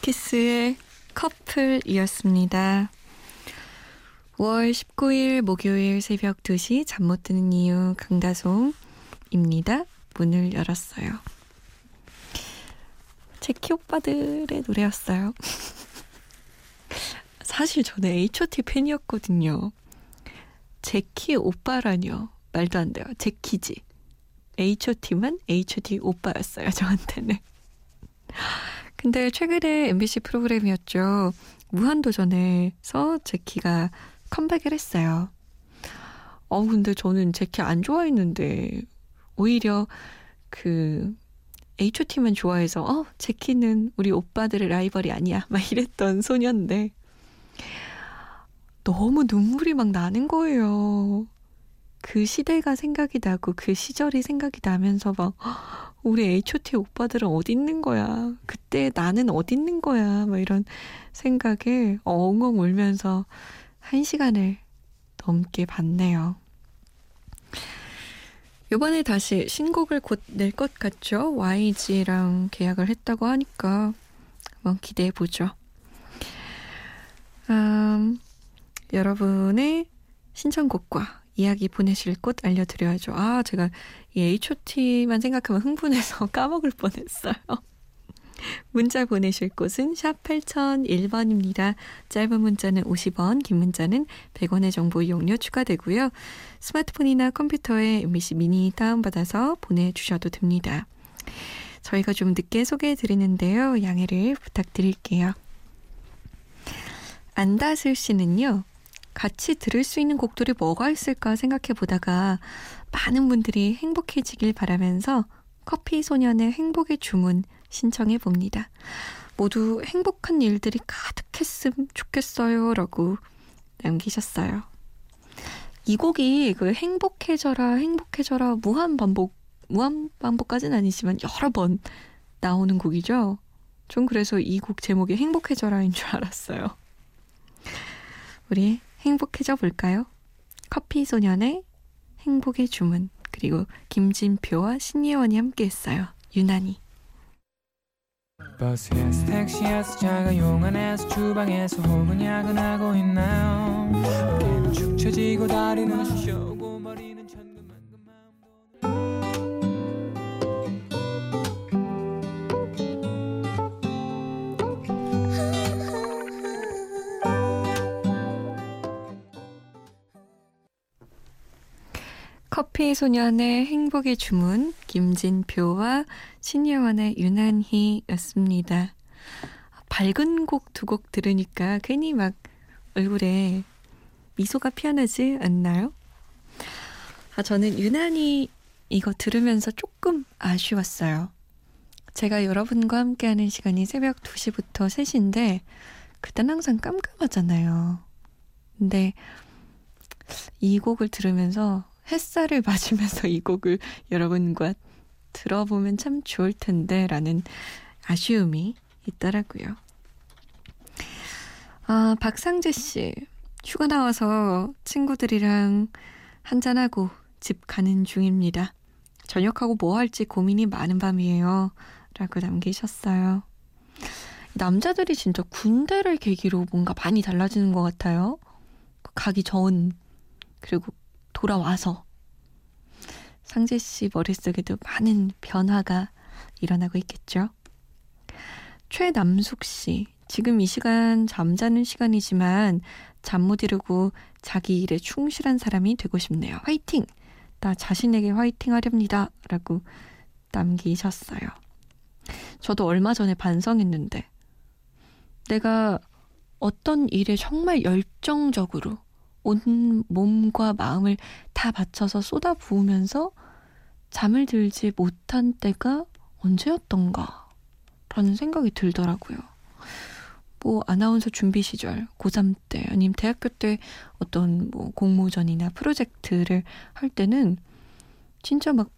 잭스키스의 커플이었습니다. 5월 19일 목요일 새벽 2시 잠 못 드는 이유 강다솜입니다. 문을 열었어요. 제키 오빠들의 노래였어요. 사실 저는 H.O.T 팬이었거든요. 제키 오빠라뇨. 말도 안 돼요. 제키지. H.O.T만 H.O.T 오빠였어요. 저한테는. 근데 최근에 MBC 프로그램이었죠. 무한도전에서 제키가 컴백을 했어요. 어, 근데 저는 제키 안 좋아했는데, 오히려 그, H.O.T만 좋아해서, 어, 제키는 우리 오빠들의 라이벌이 아니야. 막 이랬던 소년인데, 너무 눈물이 막 나는 거예요. 그 시대가 생각이 나고 그 시절이 생각이 나면서 막 우리 H.O.T 오빠들은 어디 있는 거야? 그때 나는 어디 있는 거야? 막 이런 생각에 엉엉 울면서 한 시간을 넘게 봤네요. 요번에 다시 신곡을 곧 낼 것 같죠? YG랑 계약을 했다고 하니까 한번 기대해 보죠. 음, 여러분의 신청곡과 이야기 보내실 곳 알려드려야죠. 아, 제가 이 H.O.T만 생각하면 흥분해서 까먹을 뻔했어요. 문자 보내실 곳은 샵 8001번입니다. 짧은 문자는 50원, 긴 문자는 100원의 정보 이용료 추가되고요. 스마트폰이나 컴퓨터에 MBC 미니 다운받아서 보내주셔도 됩니다. 저희가 좀 늦게 소개해 드리는데요. 양해를 부탁드릴게요. 안다슬 씨는요. 같이 들을 수 있는 곡들이 뭐가 있을까 생각해 보다가 많은 분들이 행복해지길 바라면서 커피 소년의 행복의 주문 신청해 봅니다. 모두 행복한 일들이 가득했음 좋겠어요. 라고 남기셨어요. 이 곡이 그 행복해져라, 행복해져라, 무한 반복, 무한 반복까지는 아니지만 여러 번 나오는 곡이죠. 전 그래서 이 곡 제목이 행복해져라인 줄 알았어요. 우리 행복해져 볼까요? 커피 소년의 행복의 주문 그리고 김진표와 신예원이 함께했어요. 유난히 버스에서 택시에서 자가용 안에서 주방에서 혹은 야근하고 있나요 어깨는 축 처지고 다리는 쑤 커피 소년의 행복의 주문 김진표와 신예원의 유난히였습니다. 밝은 곡 두 곡 들으니까 괜히 막 얼굴에 미소가 피어나지 않나요? 아, 저는 유난히 이거 들으면서 조금 아쉬웠어요. 제가 여러분과 함께하는 시간이 새벽 2시부터 3시인데 그땐 항상 깜깜하잖아요. 근데 이 곡을 들으면서 햇살을 맞으면서 이 곡을 여러분과 들어보면 참 좋을 텐데 라는 아쉬움이 있더라고요. 아, 박상재 씨. 휴가 나와서 친구들이랑 한잔하고 집 가는 중입니다. 저녁하고 뭐 할지 고민이 많은 밤이에요. 라고 남기셨어요. 남자들이 진짜 군대를 계기로 뭔가 많이 달라지는 것 같아요. 가기 전, 그리고 돌아와서 상재 씨 머릿속에도 많은 변화가 일어나고 있겠죠. 최남숙 씨, 지금 이 시간 잠자는 시간이지만 잠 못 이루고 자기 일에 충실한 사람이 되고 싶네요. 화이팅! 나 자신에게 화이팅 하렵니다. 라고 남기셨어요. 저도 얼마 전에 반성했는데, 내가 어떤 일에 정말 열정적으로 온 몸과 마음을 다 바쳐서 쏟아 부으면서 잠을 들지 못한 때가 언제였던가 라는 생각이 들더라고요. 뭐 아나운서 준비 시절 고3 때 아니면 대학교 때 어떤 뭐 공모전이나 프로젝트를 할 때는 진짜 막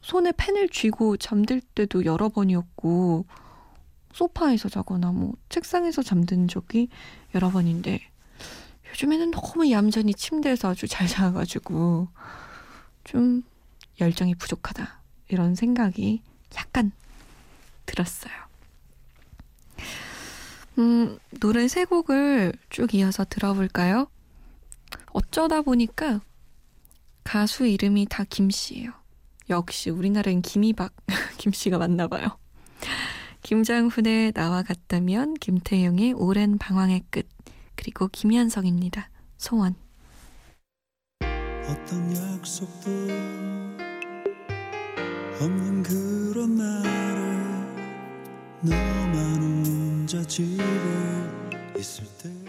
손에 펜을 쥐고 잠들 때도 여러 번이었고 소파에서 자거나 뭐 책상에서 잠든 적이 여러 번인데 요즘에는 너무 얌전히 침대에서 아주 잘 자가지고 좀 열정이 부족하다 이런 생각이 약간 들었어요. 음, 노래 세 곡을 쭉 이어서 들어볼까요? 어쩌다 보니까 가수 이름이 다 김씨예요. 역시 우리나라엔 김이박 김씨가 맞나 봐요. 김장훈의 나와 같다면 김태영의 오랜 방황의 끝 그리고 김현성입니다. 소원 어떤 약속도 없는 그런 날에 너만 혼자 집에 있을 때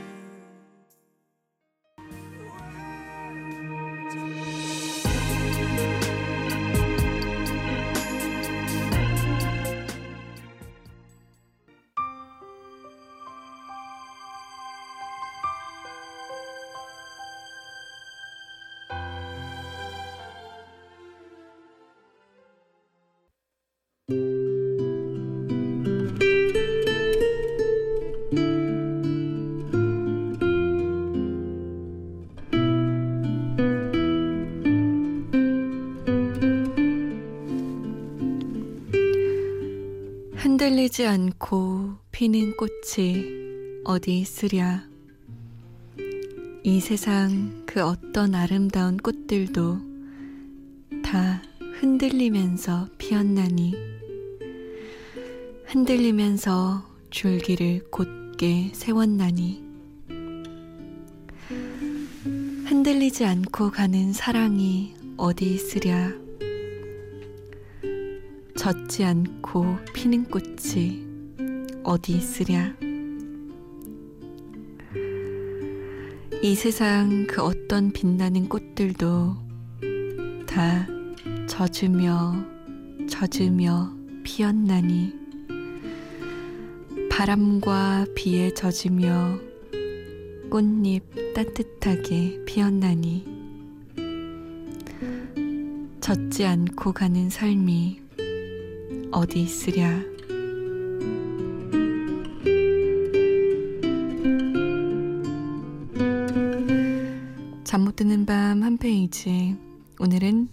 흔들리지 않고 피는 꽃이 어디 있으랴. 이 세상 그 어떤 아름다운 꽃들도 다 흔들리면서 피었나니 흔들리면서 줄기를 곧게 세웠나니 흔들리지 않고 가는 사랑이 어디 있으랴. 젖지 않고 피는 꽃이 어디 있으랴. 이 세상 그 어떤 빛나는 꽃들도 다 젖으며 젖으며 피었나니 바람과 비에 젖으며 꽃잎 따뜻하게 피었나니 젖지 않고 가는 삶이 어디 있으랴. 잠 못 드는 밤 한 페이지. 오늘은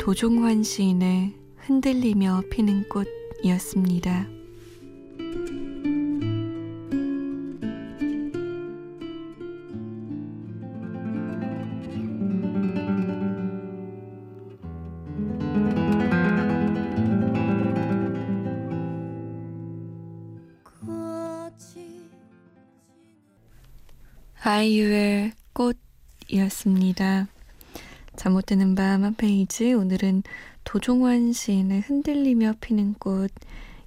도종환 시인의 흔들리며 피는 꽃이었습니다. 아이유의 꽃이었습니다. 잠 못 드는 밤 한 페이지 오늘은 도종환 시인의 흔들리며 피는 꽃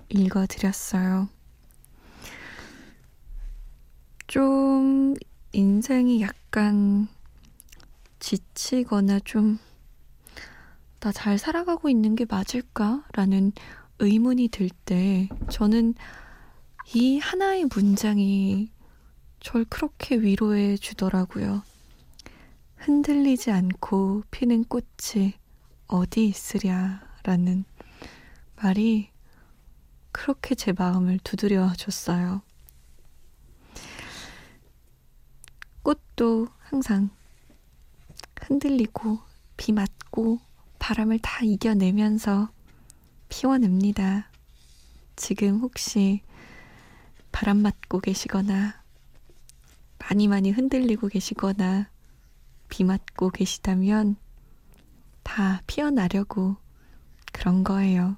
읽어드렸어요. 좀 인생이 약간 지치거나 좀 나 잘 살아가고 있는 게 맞을까? 라는 의문이 들 때 저는 이 하나의 문장이 절 그렇게 위로해 주더라고요. 흔들리지 않고 피는 꽃이 어디 있으랴 라는 말이 그렇게 제 마음을 두드려 줬어요. 꽃도 항상 흔들리고 비 맞고 바람을 다 이겨내면서 피워냅니다. 지금 혹시 바람 맞고 계시거나 많이 많이 흔들리고 계시거나 비 맞고 계시다면 다 피어나려고 그런 거예요.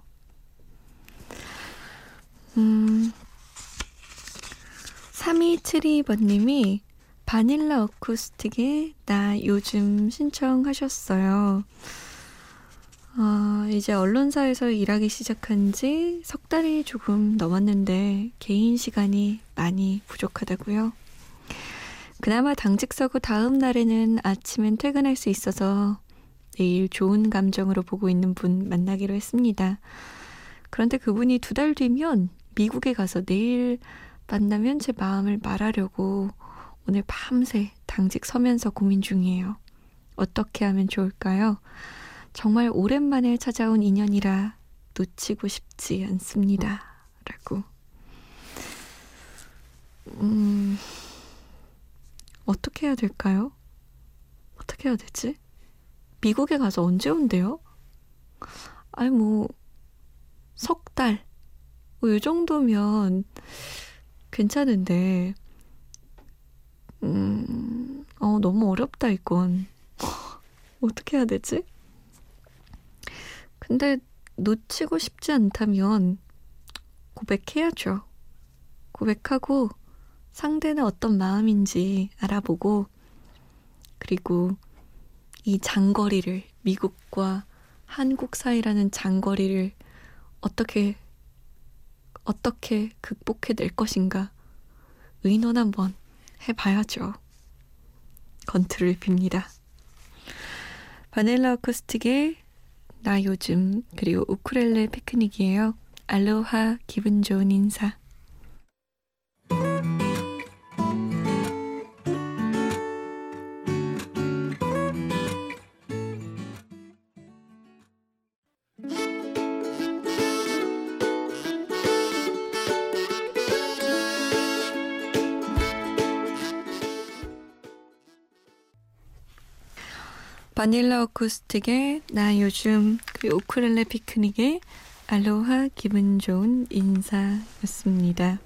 음, 3272번님이 바닐라 어쿠스틱에 나 요즘 신청하셨어요. 어, 이제 언론사에서 일하기 시작한 지 석 달이 조금 넘었는데 개인 시간이 많이 부족하다고요. 그나마 당직 서고 다음 날에는 아침엔 퇴근할 수 있어서 내일 좋은 감정으로 보고 있는 분 만나기로 했습니다. 그런데 그분이 두 달 뒤면 미국에 가서 내일 만나면 제 마음을 말하려고 오늘 밤새 당직 서면서 고민 중이에요. 어떻게 하면 좋을까요? 정말 오랜만에 찾아온 인연이라 놓치고 싶지 않습니다. 라고. 음, 어떻게 해야 될까요? 어떻게 해야 되지? 미국에 가서 언제 온대요? 아니, 뭐, 석 달. 뭐, 이 정도면 괜찮은데, 음, 어, 너무 어렵다, 이건. 어떻게 해야 되지? 근데 놓치고 싶지 않다면 고백해야죠. 고백하고 상대는 어떤 마음인지 알아보고 그리고 이 장거리를 미국과 한국 사이라는 장거리를 어떻게 어떻게 극복해 낼 것인가 의논 한번 해봐야죠. 건투를 빕니다. 바닐라 어쿠스틱의 나 요즘 그리고 우쿨렐레 피크닉이에요. 알로하 기분 좋은 인사. 바닐라 어쿠스틱의 나 요즘 그리고 우쿨렐레 피크닉의 알로하 기분 좋은 인사였습니다.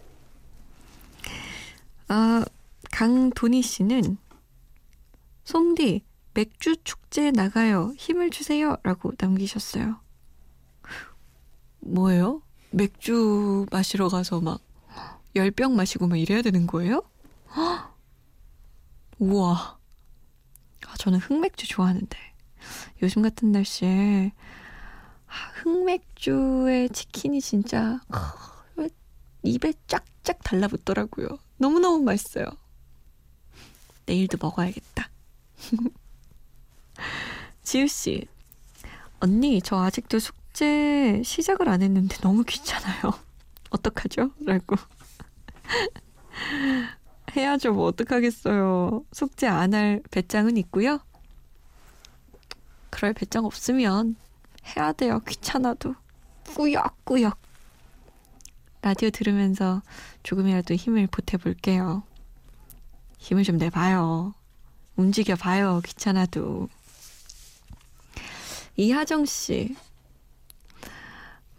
아, 강도니 씨는 솜디 맥주 축제 나가요. 힘을 주세요. 라고 남기셨어요. 뭐예요? 맥주 마시러 가서 막 열병 마시고 막 이래야 되는 거예요? 우와. 아, 저는 흑맥주 좋아하는데 요즘 같은 날씨에 아, 흑맥주에 치킨이 진짜 입에 쫙쫙 달라붙더라고요. 너무너무 맛있어요. 내일도 먹어야겠다. 지우씨, 언니, 저 아직도 숙제 시작을 안 했는데 너무 귀찮아요. 어떡하죠? 라고. 해야죠. 뭐 어떡하겠어요. 숙제 안 할 배짱은 있고요. 그럴 배짱 없으면 해야 돼요. 귀찮아도. 꾸역꾸역. 라디오 들으면서 조금이라도 힘을 보태볼게요. 힘을 좀 내봐요. 움직여봐요. 귀찮아도. 이하정 씨.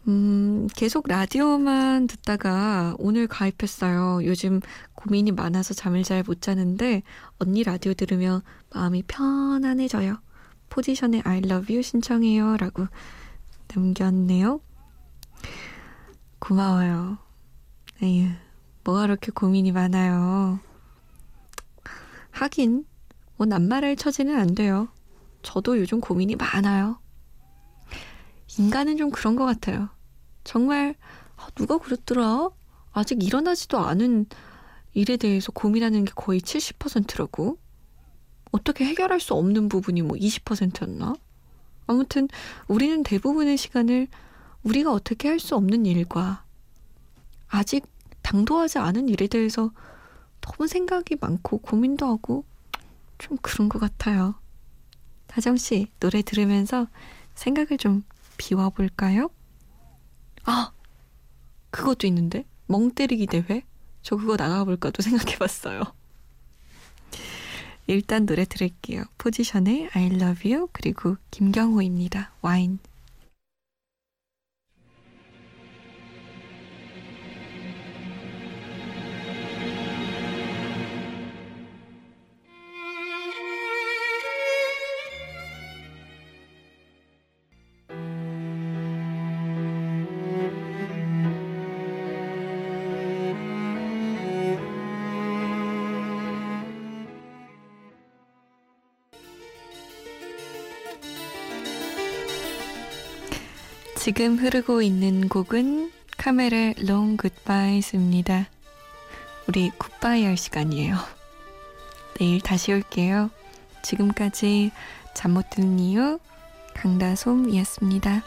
음, 계속 라디오만 듣다가 오늘 가입했어요. 요즘 고민이 많아서 잠을 잘 못 자는데 언니 라디오 들으며 마음이 편안해져요. 포지션의 I love you 신청해요. 라고 남겼네요. 고마워요. 에휴, 뭐가 그렇게 고민이 많아요. 하긴, 뭐 낱말할 처지는 안 돼요. 저도 요즘 고민이 많아요. 인간은 좀 그런 것 같아요. 정말 아, 누가 그랬더라? 아직 일어나지도 않은 일에 대해서 고민하는 게 거의 70%라고. 어떻게 해결할 수 없는 부분이 뭐 20%였나? 아무튼 우리는 대부분의 시간을 우리가 어떻게 할 수 없는 일과 아직 당도하지 않은 일에 대해서 너무 생각이 많고 고민도 하고 좀 그런 것 같아요. 다정 씨 노래 들으면서 생각을 좀 비워볼까요? 아, 그것도 있는데? 멍 때리기 대회? 저 그거 나가볼까도 생각해봤어요. 일단 노래 들을게요. 포지션의 I love you 그리고 김경호입니다. 와인. 지금 흐르고 있는 곡은 카멜의 Long Goodbyes입니다. 우리 굿바이 할 시간이에요. 내일 다시 올게요. 지금까지 잠 못 드는 이유 강다솜이었습니다.